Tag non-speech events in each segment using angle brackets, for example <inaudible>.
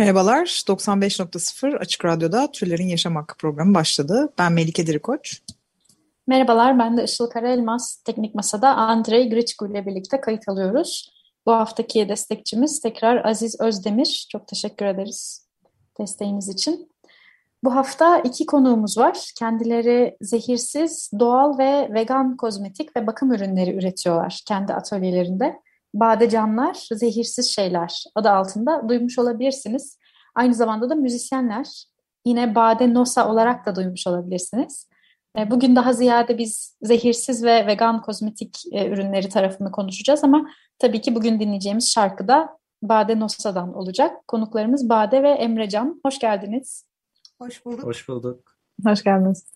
Merhabalar, 95.0 Açık Radyo'da Türlerin Yaşam Hakkı programı başladı. Ben Melike Dirikoç. Merhabalar, ben de Işıl Karaelmaz. Teknik Masa'da Andrei Griçku ile birlikte kayıt alıyoruz. Bu haftaki destekçimiz tekrar Aziz Özdemir. Çok teşekkür ederiz desteğiniz için. Bu hafta iki konuğumuz var. Kendileri zehirsiz, doğal ve vegan kozmetik ve bakım ürünleri üretiyorlar kendi atölyelerinde. Badecanlar, Zehirsiz Şeyler adı altında duymuş olabilirsiniz. Aynı zamanda da müzisyenler. Yine Bade Nosa olarak da duymuş olabilirsiniz. E, Bugün daha ziyade biz zehirsiz ve vegan kozmetik e, ürünleri tarafını konuşacağız ama tabii ki bugün dinleyeceğimiz şarkı da Bade Nosa'dan olacak. Konuklarımız Bade ve Emrecan. Hoş geldiniz. Hoş bulduk. Hoş bulduk. Hoş geldiniz.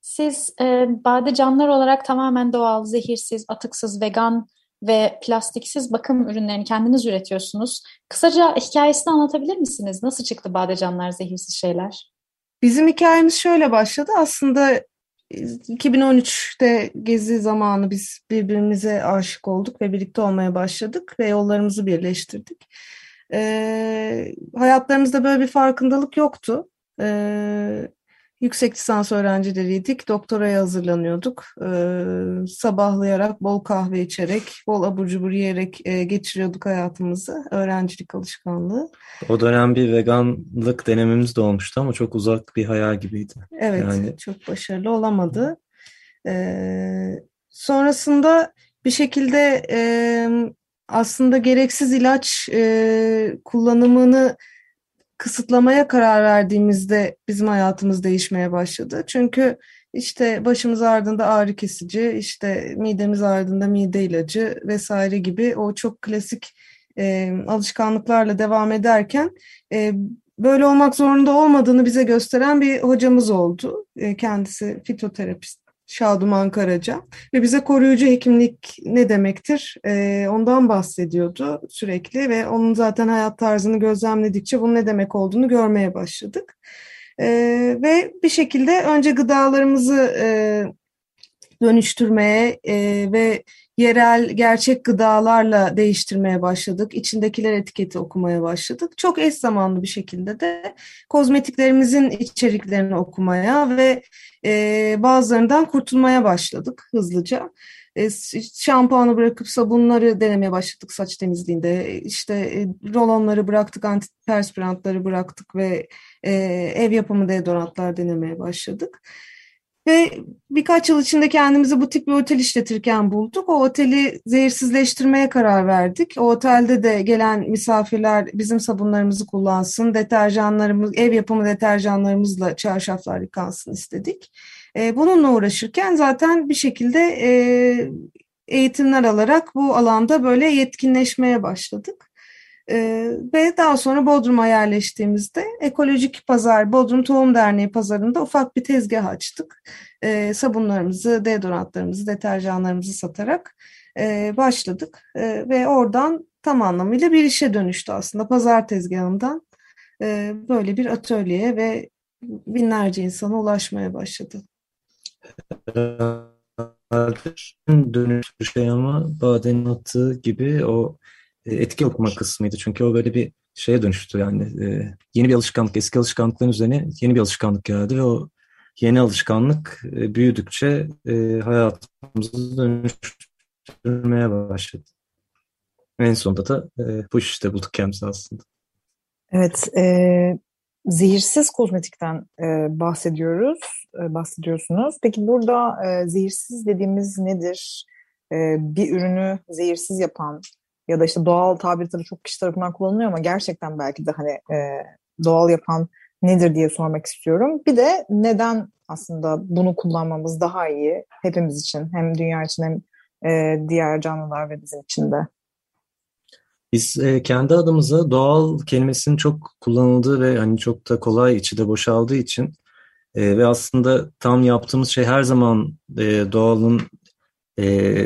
Siz e, Badecanlar olarak tamamen doğal, zehirsiz, atıksız, vegan ve plastiksiz bakım ürünlerini kendiniz üretiyorsunuz. Kısaca hikayesini anlatabilir misiniz? Nasıl çıktı Badecanlar zehirsiz şeyler? Bizim hikayemiz şöyle başladı. Aslında e, 2013'te gezi zamanı biz birbirimize aşık olduk ve birlikte olmaya başladık ve yollarımızı birleştirdik. Ee, hayatlarımızda böyle bir farkındalık yoktu. Ee, yüksek lisans öğrencileriydik. Doktoraya hazırlanıyorduk. Ee, sabahlayarak, bol kahve içerek, bol abur cubur yiyerek e, geçiriyorduk hayatımızı. Öğrencilik alışkanlığı. O dönem bir veganlık denememiz de olmuştu ama çok uzak bir hayal gibiydi. Evet, Yani- çok başarılı olamadı. Ee, sonrasında bir şekilde e, aslında gereksiz ilaç e, kullanımını kısıtlamaya karar verdiğimizde bizim hayatımız değişmeye başladı. Çünkü işte başımız ağrıdığında ağrı kesici, işte midemiz ağrıdığında mide ilacı vesaire gibi o çok klasik e, alışkanlıklarla devam ederken e, böyle olmak zorunda olmadığını bize gösteren bir hocamız oldu. E, Kendisi fitoterapist Şaduman Karaca ve bize koruyucu hekimlik ne demektir e, ondan bahsediyordu sürekli ve onun zaten hayat tarzını gözlemledikçe bunun ne demek olduğunu görmeye başladık. E, ve bir şekilde önce gıdalarımızı e, dönüştürmeye e, ve yerel gerçek gıdalarla değiştirmeye başladık. İçindekiler etiketi okumaya başladık. Çok eş zamanlı bir şekilde de kozmetiklerimizin içeriklerini okumaya ve e, bazılarından kurtulmaya başladık hızlıca. E, şampuanı bırakıp sabunları denemeye başladık saç temizliğinde. İşte e, rolonları bıraktık, antiperspirantları bıraktık ve e, ev yapımı deodorantlar denemeye başladık. Ve birkaç yıl içinde kendimizi bu tip bir otel işletirken bulduk. O oteli zehirsizleştirmeye karar verdik. O otelde de gelen misafirler bizim sabunlarımızı kullansın, deterjanlarımız, ev yapımı deterjanlarımızla çarşaflar yıkansın istedik. E, bununla uğraşırken zaten bir şekilde e, eğitimler alarak bu alanda böyle yetkinleşmeye başladık. Ee, ve daha sonra Bodrum'a yerleştiğimizde ekolojik pazar, Bodrum Tohum Derneği pazarında ufak bir tezgah açtık. Ee, sabunlarımızı, deodorantlarımızı, deterjanlarımızı satarak e, başladık. Ee, ve oradan tam anlamıyla bir işe dönüştü aslında. Pazar tezgahından e, böyle bir atölyeye ve binlerce insana ulaşmaya başladı. Dönüştü şey ama Bade'nin attığı gibi o e, etki okuma kısmıydı. Çünkü o böyle bir şeye dönüştü yani e, yeni bir alışkanlık, eski alışkanlıkların üzerine yeni bir alışkanlık geldi ve o yeni alışkanlık e, büyüdükçe e, hayatımızı dönüştürmeye başladı. En sonunda da e, bu işte bulduk kendimizi aslında. Evet, e, zehirsiz kozmetikten e, bahsediyoruz, e, bahsediyorsunuz. Peki burada e, zehirsiz dediğimiz nedir? E, bir ürünü zehirsiz yapan ya da işte doğal tabir tabii çok kişi tarafından kullanılıyor ama gerçekten belki de hani e, doğal yapan nedir diye sormak istiyorum. Bir de neden aslında bunu kullanmamız daha iyi hepimiz için hem dünya için hem e, diğer canlılar ve bizim için de. Biz e, kendi adımıza doğal kelimesinin çok kullanıldığı ve hani çok da kolay içi de boşaldığı için e, ve aslında tam yaptığımız şey her zaman e, doğalın e,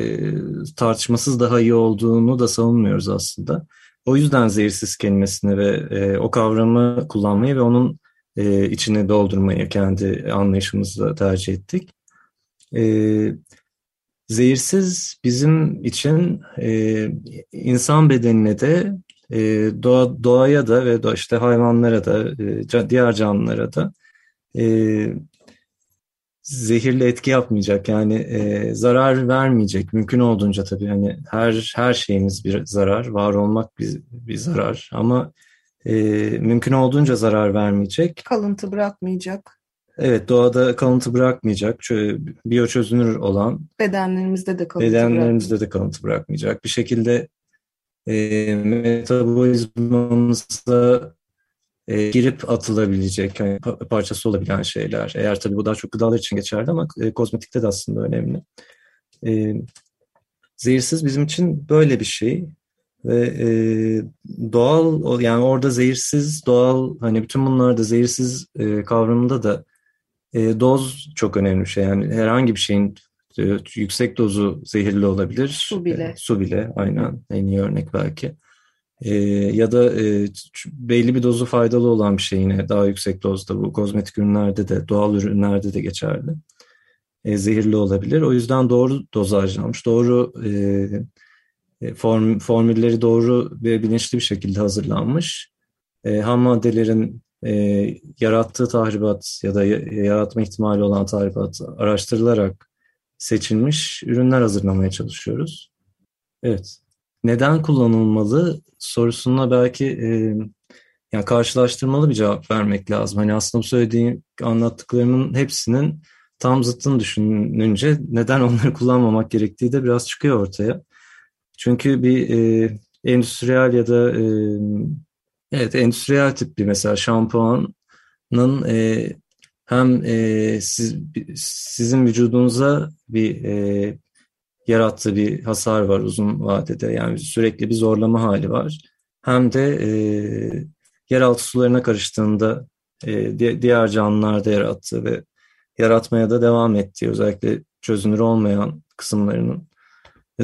tartışmasız daha iyi olduğunu da savunmuyoruz aslında. O yüzden zehirsiz kelimesini ve e, o kavramı kullanmayı ve onun e, içini doldurmayı kendi anlayışımızla tercih ettik. E, zehirsiz bizim için e, insan bedenine de e, doğa, doğaya da ve işte hayvanlara da e, diğer canlılara da e, zehirli etki yapmayacak. Yani e, zarar vermeyecek. Mümkün olduğunca tabii hani her her şeyimiz bir zarar var olmak bir, bir zarar. Ama e, mümkün olduğunca zarar vermeyecek. Kalıntı bırakmayacak. evet doğada kalıntı bırakmayacak. Çö- biyoçözünür olan Bedenlerimizde de kalıntı bedenlerimizde de kalıntı bırakmayacak. Bir şekilde e, metabolizmamıza e, girip atılabilecek yani pa- parçası olabilen şeyler. Eğer tabii bu daha çok gıdalar için geçerli ama e, kozmetikte de aslında önemli. E, zehirsiz bizim için böyle bir şey ve e, doğal yani orada zehirsiz doğal hani bütün bunlarda zehirsiz e, kavramında da e, doz çok önemli bir şey. Yani herhangi bir şeyin e, yüksek dozu zehirli olabilir. Su bile. E, su bile aynen en iyi örnek belki. E, ya da e, belli bir dozu faydalı olan bir şey yine daha yüksek dozda bu kozmetik ürünlerde de doğal ürünlerde de geçerli. E, zehirli olabilir. O yüzden doğru dozajlanmış, doğru e, e, form, formülleri doğru ve bilinçli bir şekilde hazırlanmış. E, ham maddelerin e, yarattığı tahribat ya da ya- yaratma ihtimali olan tahribat araştırılarak seçilmiş ürünler hazırlamaya çalışıyoruz. Evet. Neden kullanılmalı sorusuna belki e, yani karşılaştırmalı bir cevap vermek lazım. Hani aslında söylediğim anlattıklarımın hepsinin tam zıttını düşününce neden onları kullanmamak gerektiği de biraz çıkıyor ortaya. Çünkü bir e, endüstriyel ya da e, evet endüstriyel tip bir mesela şampuanın e, hem e, siz, sizin vücudunuza bir e, yarattığı bir hasar var uzun vadede. Yani sürekli bir zorlama hali var. Hem de e, yeraltı sularına karıştığında e, di- diğer canlılarda yarattığı ve yaratmaya da devam ettiği özellikle çözünür olmayan kısımlarının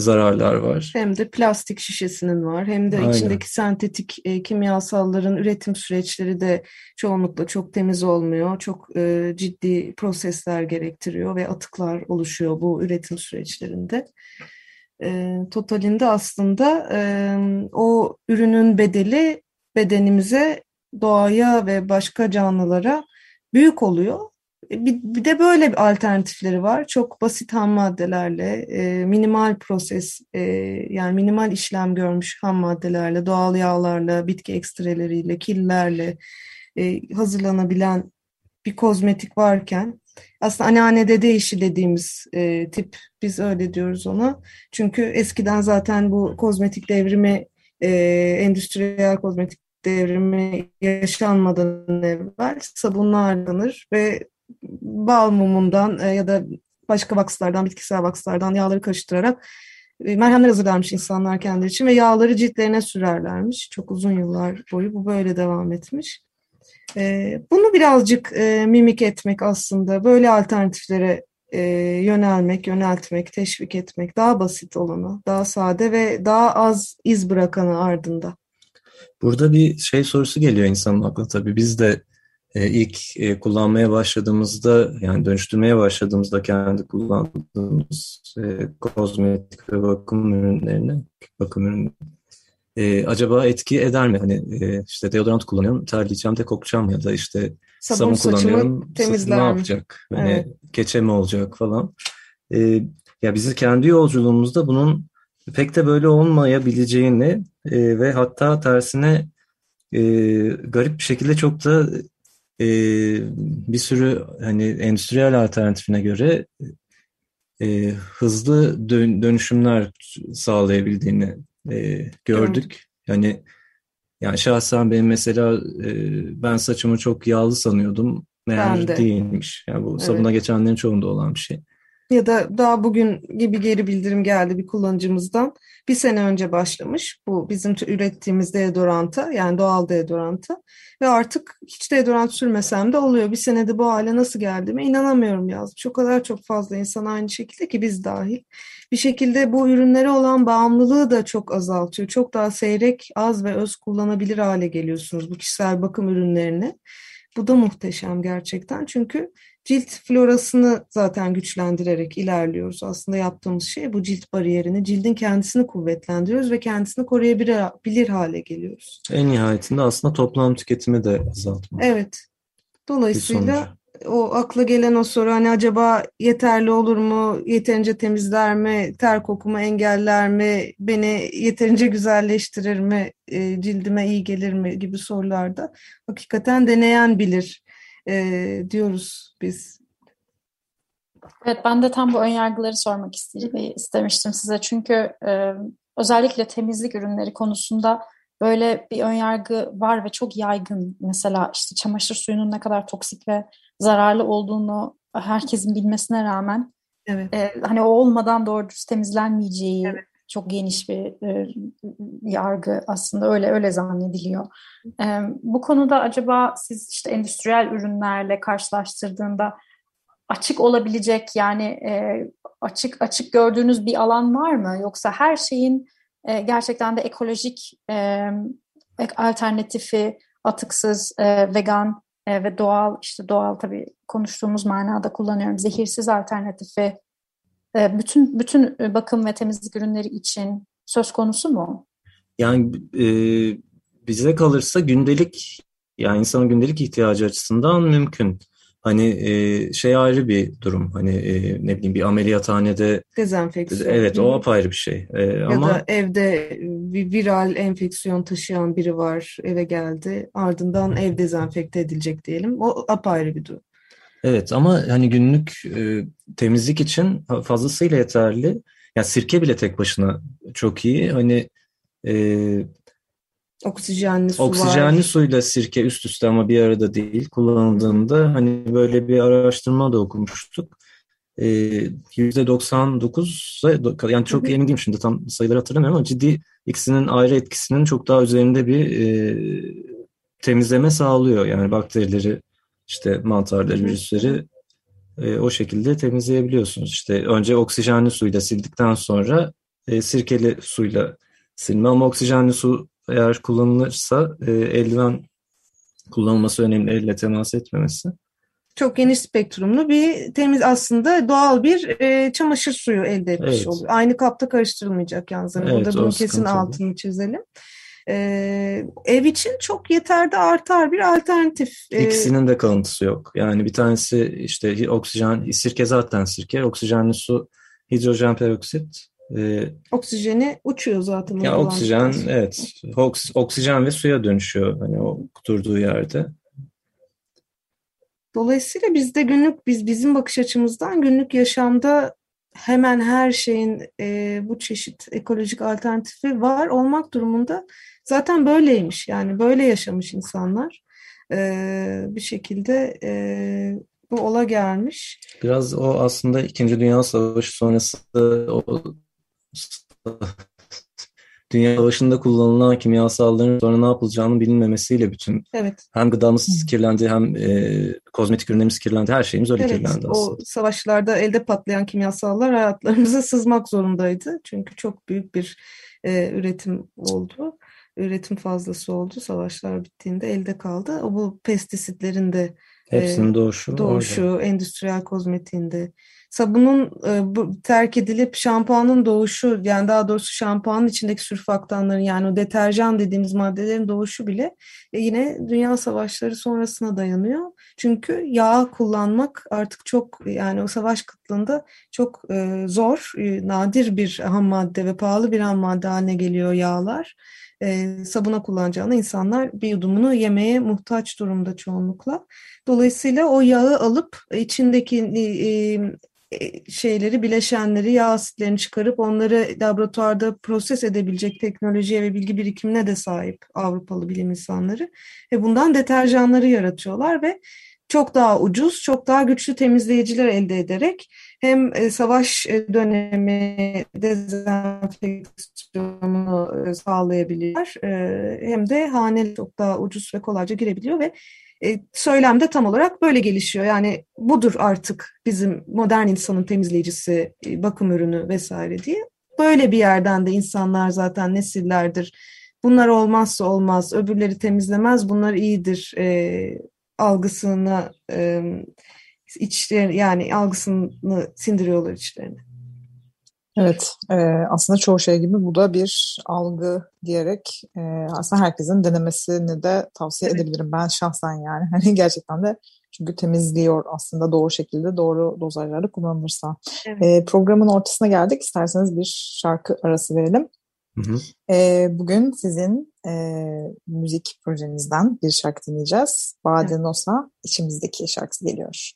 zararlar var. Hem de plastik şişesinin var hem de Aynen. içindeki sentetik e, kimyasalların üretim süreçleri de çoğunlukla çok temiz olmuyor. Çok e, ciddi prosesler gerektiriyor ve atıklar oluşuyor bu üretim süreçlerinde. E, totalinde aslında e, o ürünün bedeli bedenimize, doğaya ve başka canlılara büyük oluyor. Bir, bir de böyle bir alternatifleri var. Çok basit ham maddelerle, e, minimal proses, e, yani minimal işlem görmüş ham maddelerle, doğal yağlarla, bitki ekstreleriyle, killerle e, hazırlanabilen bir kozmetik varken aslında anneanne dede dediğimiz e, tip biz öyle diyoruz ona. Çünkü eskiden zaten bu kozmetik devrimi e, endüstriyel kozmetik devrimi yaşanmadan evvel sabunlar ve bal mumundan e, ya da başka vakslardan, bitkisel vakslardan yağları karıştırarak e, merhemler hazırlarmış insanlar kendileri için ve yağları ciltlerine sürerlermiş. Çok uzun yıllar boyu bu böyle devam etmiş. E, Bunu birazcık mimik etmek aslında, böyle alternatiflere e, yönelmek, yöneltmek, teşvik etmek, daha basit olanı, daha sade ve daha az iz bırakanı ardında. Burada bir şey sorusu geliyor insanın aklına tabii. Biz de ilk e, kullanmaya başladığımızda yani dönüştürmeye başladığımızda kendi kullandığımız e, kozmetik ve bakım ürünlerini, bakım ürünü e, acaba etki eder mi? Hani e, işte deodorant kullanıyorum, terleyeceğim de kokacağım ya da işte Sabun sabun kullanıyorum, temizler ne yapacak? Hani Evet. keçe mi olacak falan. E, ya bizi kendi yolculuğumuzda bunun pek de böyle olmayabileceğini e, ve hatta tersine e, garip bir şekilde çok da e, bir sürü hani endüstriyel alternatifine göre e, hızlı dön- dönüşümler sağlayabildiğini e, gördük. Yani yani şahsen benim mesela e, ben saçımı çok yağlı sanıyordum. Meğer de. değilmiş. Yani bu Evet. sabuna geçenlerin çoğunda olan bir şey. Ya da daha bugün gibi geri bildirim geldi bir kullanıcımızdan. Bir sene önce başlamış bu bizim ürettiğimiz deodoranta yani doğal deodoranta. Ve artık hiç deodorant sürmesem de oluyor. Bir senede bu hale nasıl geldiğime inanamıyorum yazmış. O kadar çok fazla insan aynı şekilde ki biz dahil. Bir şekilde bu ürünlere olan bağımlılığı da çok azaltıyor. Çok daha seyrek, az ve öz kullanabilir hale geliyorsunuz bu kişisel bakım ürünlerini. Bu da muhteşem gerçekten. Çünkü cilt florasını zaten güçlendirerek ilerliyoruz. Aslında yaptığımız şey bu cilt bariyerini, cildin kendisini kuvvetlendiriyoruz ve kendisini koruyabilir hale geliyoruz. En nihayetinde aslında toplam tüketimi de azaltmak. Evet. Dolayısıyla o akla gelen o soru hani acaba yeterli olur mu, yeterince temizler mi, ter kokumu engeller mi, beni yeterince güzelleştirir mi, e, cildime iyi gelir mi gibi sorularda hakikaten deneyen bilir e, diyoruz biz. Evet ben de tam bu önyargıları sormak istemiştim size çünkü e, özellikle temizlik ürünleri konusunda böyle bir önyargı var ve çok yaygın. Mesela işte çamaşır suyunun ne kadar toksik ve zararlı olduğunu herkesin bilmesine rağmen evet. e, hani o olmadan doğru düz temizlenmeyeceği evet. Çok geniş bir e, yargı aslında öyle öyle zannediliyor. E, bu konuda acaba siz işte endüstriyel ürünlerle karşılaştırdığında açık olabilecek yani e, açık açık gördüğünüz bir alan var mı yoksa her şeyin e, gerçekten de ekolojik e, alternatifi atıksız, e, vegan e, ve doğal işte doğal tabii konuştuğumuz manada kullanıyorum. Zehirsiz alternatifi bütün bütün bakım ve temizlik ürünleri için söz konusu mu? Yani e, bize kalırsa gündelik yani insanın gündelik ihtiyacı açısından mümkün. Hani e, şey ayrı bir durum. Hani e, ne bileyim bir ameliyathanede dezenfeksiyon. Evet o apayrı bir şey. E, ya ama da evde bir viral enfeksiyon taşıyan biri var eve geldi. Ardından ev dezenfekte edilecek diyelim. O apayrı bir durum. Evet ama hani günlük e, temizlik için fazlasıyla yeterli. Yani sirke bile tek başına çok iyi. Hani e, Oksijenli su Oksijenli var. suyla sirke üst üste ama bir arada değil kullanıldığında hani böyle bir araştırma da okumuştuk. Ee, %99 yani çok emin değilim şimdi tam sayıları hatırlamıyorum ama ciddi ikisinin ayrı etkisinin çok daha üzerinde bir e, temizleme sağlıyor. Yani bakterileri işte mantarları, virüsleri e, o şekilde temizleyebiliyorsunuz. İşte önce oksijenli suyla sildikten sonra e, sirkeli suyla silme ama oksijenli su eğer kullanılırsa e, eldiven kullanılması önemli, elle temas etmemesi. Çok geniş spektrumlu bir temiz aslında doğal bir e, çamaşır suyu elde etmiş evet. oluyor. Aynı kapta karıştırılmayacak yalnız. Yani evet, Burada bunun kesin altını çizelim. Ee, ev için çok yeter de artar bir alternatif. İkisinin de kalıntısı yok. Yani bir tanesi işte oksijen, sirke zaten sirke, oksijenli su, hidrojen peroksit, ee, Oksijeni uçuyor zaten. Ya oksijen evet. Oks, oksijen ve suya dönüşüyor hani o durduğu yerde. Dolayısıyla bizde günlük biz bizim bakış açımızdan günlük yaşamda hemen her şeyin e, bu çeşit ekolojik alternatifi var olmak durumunda zaten böyleymiş. Yani böyle yaşamış insanlar e, bir şekilde e, bu ola gelmiş. Biraz o aslında İkinci Dünya Savaşı sonrası o Dünya Savaşı'nda kullanılan kimyasalların sonra ne yapılacağını bilinmemesiyle bütün evet. hem gıdamız kirlendi hem e, kozmetik ürünlerimiz kirlendi her şeyimiz öyle evet, kirlendi aslında. O savaşlarda elde patlayan kimyasallar hayatlarımıza sızmak zorundaydı. Çünkü çok büyük bir e, üretim oldu. Üretim fazlası oldu. Savaşlar bittiğinde elde kaldı. O bu pestisitlerin de Hepsinin doğuşu. Doğuşu, orada. endüstriyel kozmetiğinde sabunun e, bu, terk edilip şampuanın doğuşu yani daha doğrusu şampuanın içindeki sürfaktanların yani o deterjan dediğimiz maddelerin doğuşu bile e, yine dünya savaşları sonrasına dayanıyor. Çünkü yağ kullanmak artık çok yani o savaş kıtlığında çok e, zor, e, nadir bir ham madde ve pahalı bir ham madde haline geliyor yağlar. E, sabuna kullanacağını insanlar bir yudumunu yemeye muhtaç durumda çoğunlukla. Dolayısıyla o yağı alıp içindeki e, şeyleri, bileşenleri, yağ asitlerini çıkarıp onları laboratuvarda proses edebilecek teknolojiye ve bilgi birikimine de sahip Avrupalı bilim insanları. Ve bundan deterjanları yaratıyorlar ve çok daha ucuz, çok daha güçlü temizleyiciler elde ederek hem e, savaş e, dönemi dezenfeksiyonu e, sağlayabiliyorlar hem de hane çok daha ucuz ve kolayca girebiliyor ve söylem de tam olarak böyle gelişiyor. Yani budur artık bizim modern insanın temizleyicisi, bakım ürünü vesaire diye. Böyle bir yerden de insanlar zaten nesillerdir. Bunlar olmazsa olmaz, öbürleri temizlemez, bunlar iyidir algısını e, içleri yani algısını sindiriyorlar içlerine. Evet, e, aslında çoğu şey gibi bu da bir algı diyerek e, aslında herkesin denemesini de tavsiye evet. edebilirim ben şahsen yani. <laughs> Hani gerçekten de çünkü temizliyor aslında doğru şekilde, doğru dozajlarla kullanılırsa. Evet. E, programın ortasına geldik. İsterseniz bir şarkı arası verelim. Hı hı. E, bugün sizin e, müzik projenizden bir şarkı dinleyeceğiz. Bade Nosa, içimizdeki şarkısı geliyor.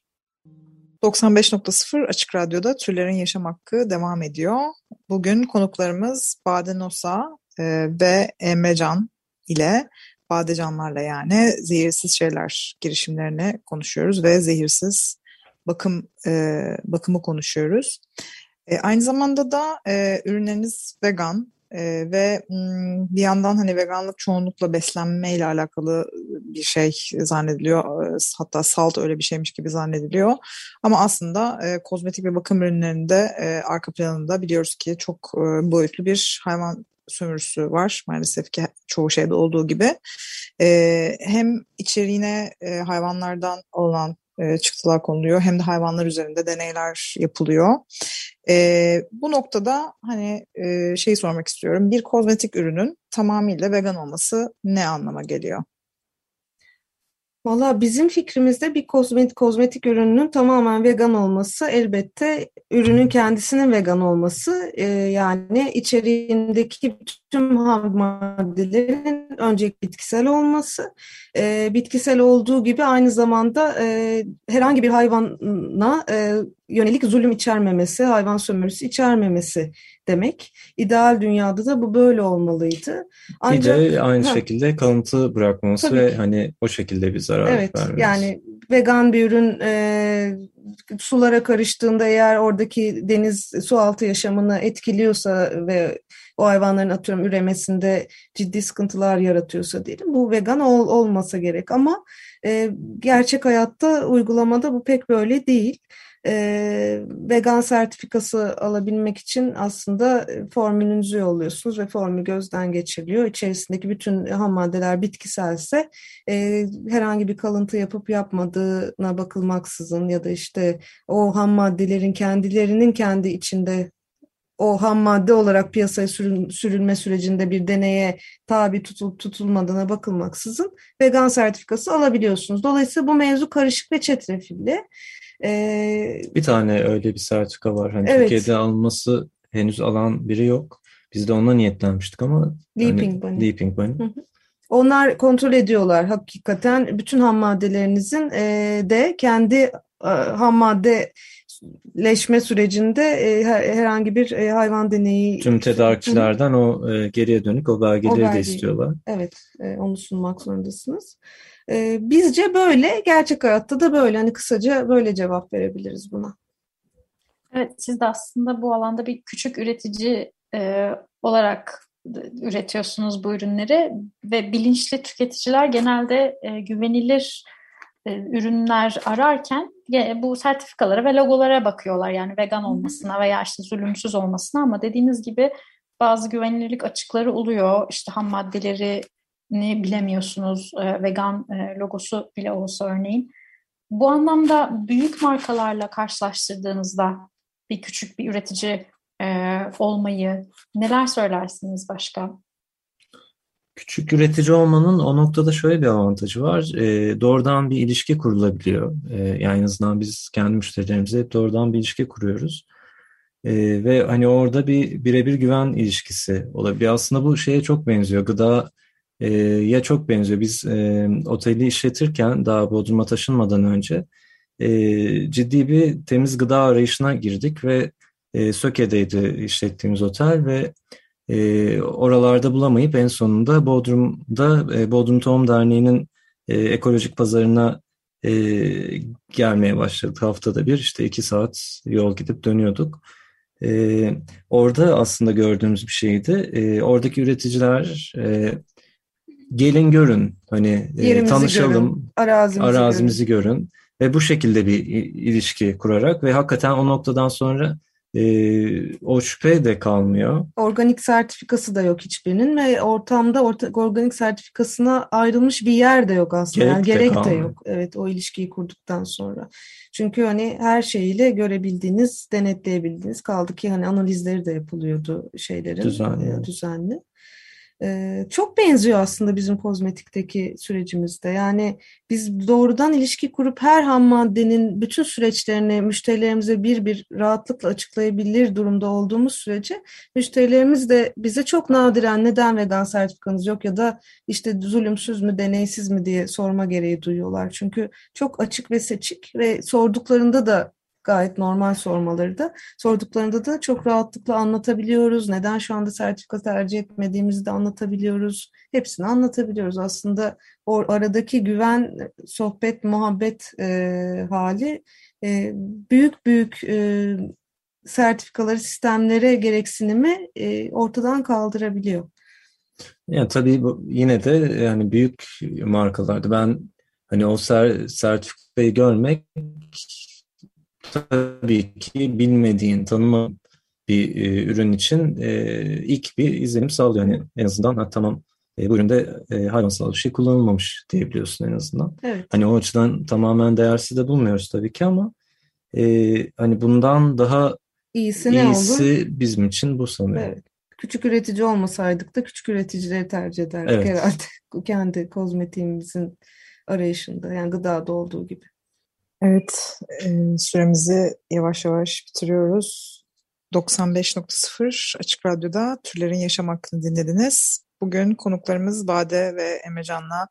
95.0 Açık Radyo'da Türlerin Yaşam Hakkı devam ediyor. Bugün konuklarımız Bade Nosa e, ve Emre ile Badecanlarla yani zehirsiz şeyler girişimlerini konuşuyoruz ve zehirsiz bakım e, bakımı konuşuyoruz. E, aynı zamanda da ürünleriniz vegan ee, ve bir yandan hani veganlık çoğunlukla beslenme ile alakalı bir şey zannediliyor. Hatta salt öyle bir şeymiş gibi zannediliyor. Ama aslında e, kozmetik ve bakım ürünlerinde e, arka planında biliyoruz ki çok e, boyutlu bir hayvan sömürüsü var maalesef ki çoğu şeyde olduğu gibi. E, hem içeriğine e, hayvanlardan alınan e, çıktılar konuluyor hem de hayvanlar üzerinde deneyler yapılıyor. E, bu noktada hani e, şey sormak istiyorum. Bir kozmetik ürünün tamamıyla vegan olması ne anlama geliyor? Valla bizim fikrimizde bir kozmetik, kozmetik ürünün tamamen vegan olması elbette ürünün kendisinin vegan olması e, yani içeriğindeki tüm ham maddelerin önce bitkisel olması e, bitkisel olduğu gibi aynı zamanda e, herhangi bir hayvana e, yönelik zulüm içermemesi, hayvan sömürüsü içermemesi demek. İdeal dünyada da bu böyle olmalıydı. Ancak, bir de aynı ha, şekilde kalıntı bırakması ve hani o şekilde bir zarar evet, vermesi. Yani vegan bir ürün e, sulara karıştığında eğer oradaki deniz su altı yaşamını etkiliyorsa ve o hayvanların atıyorum üremesinde ciddi sıkıntılar yaratıyorsa diyelim bu vegan ol, olmasa gerek ama e, gerçek hayatta uygulamada bu pek böyle değil e, vegan sertifikası alabilmek için aslında formülünüzü yolluyorsunuz ve formül gözden geçiriliyor. İçerisindeki bütün ham maddeler bitkiselse e, herhangi bir kalıntı yapıp yapmadığına bakılmaksızın ya da işte o ham maddelerin kendilerinin kendi içinde o ham madde olarak piyasaya sürülme sürecinde bir deneye tabi tutulup tutulmadığına bakılmaksızın vegan sertifikası alabiliyorsunuz. Dolayısıyla bu mevzu karışık ve çetrefilli. Ee, bir tane öyle bir sertifika var. Hani evet. Türkiye'de alması henüz alan biri yok. Biz de ona niyetlenmiştik ama Leaping hani, Bunny. Leaping Bunny. Onlar kontrol ediyorlar hakikaten bütün ham maddelerinizin e, de kendi e, ham madde leşme sürecinde e, herhangi bir e, hayvan deneyi tüm tedarikçilerden o e, geriye dönük o belgeleri o belgeyi, de istiyorlar. Evet, e, onu sunmak zorundasınız. E, bizce böyle, gerçek hayatta da böyle. Hani kısaca böyle cevap verebiliriz buna. Evet, siz de aslında bu alanda bir küçük üretici e, olarak üretiyorsunuz bu ürünleri ve bilinçli tüketiciler genelde e, güvenilir e, ürünler ararken bu sertifikalara ve logolara bakıyorlar yani vegan olmasına veya işte zulümsüz olmasına ama dediğiniz gibi bazı güvenilirlik açıkları oluyor. İşte ham maddeleri ne bilemiyorsunuz e, vegan e, logosu bile olsa örneğin. Bu anlamda büyük markalarla karşılaştırdığınızda bir küçük bir üretici e, olmayı neler söylersiniz başka? Küçük üretici olmanın o noktada şöyle bir avantajı var. E, doğrudan bir ilişki kurulabiliyor. E, yani en azından biz kendi müşterilerimize doğrudan bir ilişki kuruyoruz. E, ve hani orada bir birebir güven ilişkisi olabiliyor. Aslında bu şeye çok benziyor. Gıda e, ya çok benziyor. Biz e, oteli işletirken daha Bodrum'a taşınmadan önce e, ciddi bir temiz gıda arayışına girdik ve e, Söke'deydi işlettiğimiz otel ve e, oralarda bulamayıp en sonunda Bodrum'da e, Bodrum Tohum Derneği'nin e, ekolojik pazarına e, gelmeye başladık. Haftada bir işte iki saat yol gidip dönüyorduk. E, orada aslında gördüğümüz bir şeydi. E, oradaki üreticiler e, gelin görün hani e, tanışalım görün, arazimizi, arazimizi görün. görün ve bu şekilde bir ilişki kurarak ve hakikaten o noktadan sonra e, o şüphe de kalmıyor. Organik sertifikası da yok hiçbirinin ve ortamda orta, organik sertifikasına ayrılmış bir yer de yok aslında. Gerek, yani de, gerek de yok. Evet o ilişkiyi kurduktan sonra. Çünkü hani her şeyiyle görebildiğiniz, denetleyebildiğiniz kaldı ki hani analizleri de yapılıyordu şeylerin düzenli. E, düzenli. Çok benziyor aslında bizim kozmetikteki sürecimizde. Yani biz doğrudan ilişki kurup her ham maddenin bütün süreçlerini müşterilerimize bir bir rahatlıkla açıklayabilir durumda olduğumuz sürece müşterilerimiz de bize çok nadiren neden vegan sertifikanız yok ya da işte zulümsüz mü deneysiz mi diye sorma gereği duyuyorlar. Çünkü çok açık ve seçik ve sorduklarında da gayet normal sormaları da sorduklarında da çok rahatlıkla anlatabiliyoruz. Neden şu anda sertifika tercih etmediğimizi de anlatabiliyoruz. Hepsini anlatabiliyoruz. Aslında o aradaki güven, sohbet, muhabbet e, hali e, büyük büyük e, sertifikaları, sistemlere gereksinimi e, ortadan kaldırabiliyor. Yani tabii bu yine de yani büyük markalarda ben hani o ser, sertifikayı görmek tabii ki bilmediğin, tanıma bir e, ürün için e, ilk bir izlenim sağlıyor. Yani en azından ha, tamam e, bu üründe e, hayvansal bir şey kullanılmamış diyebiliyorsun en azından. Evet. Hani o açıdan tamamen değersiz de bulmuyoruz tabii ki ama e, hani bundan daha iyisi, ne iyisi olur? bizim için bu sanırım. Evet. Küçük üretici olmasaydık da küçük üreticileri tercih ederdik evet. herhalde. <laughs> Kendi kozmetiğimizin arayışında yani gıdada olduğu gibi. Evet, e, süremizi yavaş yavaş bitiriyoruz. 95.0 Açık Radyo'da Türlerin Yaşam Hakkını dinlediniz. Bugün konuklarımız Bade ve Emecan'la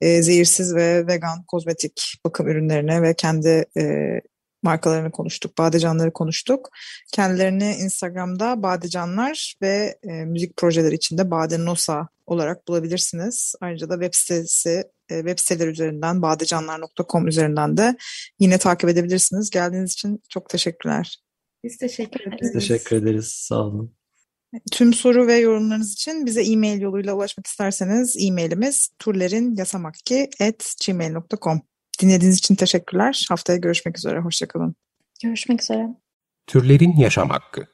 e, zehirsiz ve vegan kozmetik bakım ürünlerine ve kendi e, markalarını konuştuk, Badecanları konuştuk. Kendilerini Instagram'da Badecanlar ve e, müzik projeleri içinde Bade Nosa olarak bulabilirsiniz. Ayrıca da web sitesi e, web siteleri üzerinden badecanlar.com üzerinden de yine takip edebilirsiniz. Geldiğiniz için çok teşekkürler. Biz teşekkür ederiz. Biz teşekkür ederiz. Sağ olun. Tüm soru ve yorumlarınız için bize e-mail yoluyla ulaşmak isterseniz e-mailimiz turlerinyasamakki.gmail.com Dinlediğiniz için teşekkürler. Haftaya görüşmek üzere. Hoşçakalın. Görüşmek üzere. Türlerin Yaşam Hakkı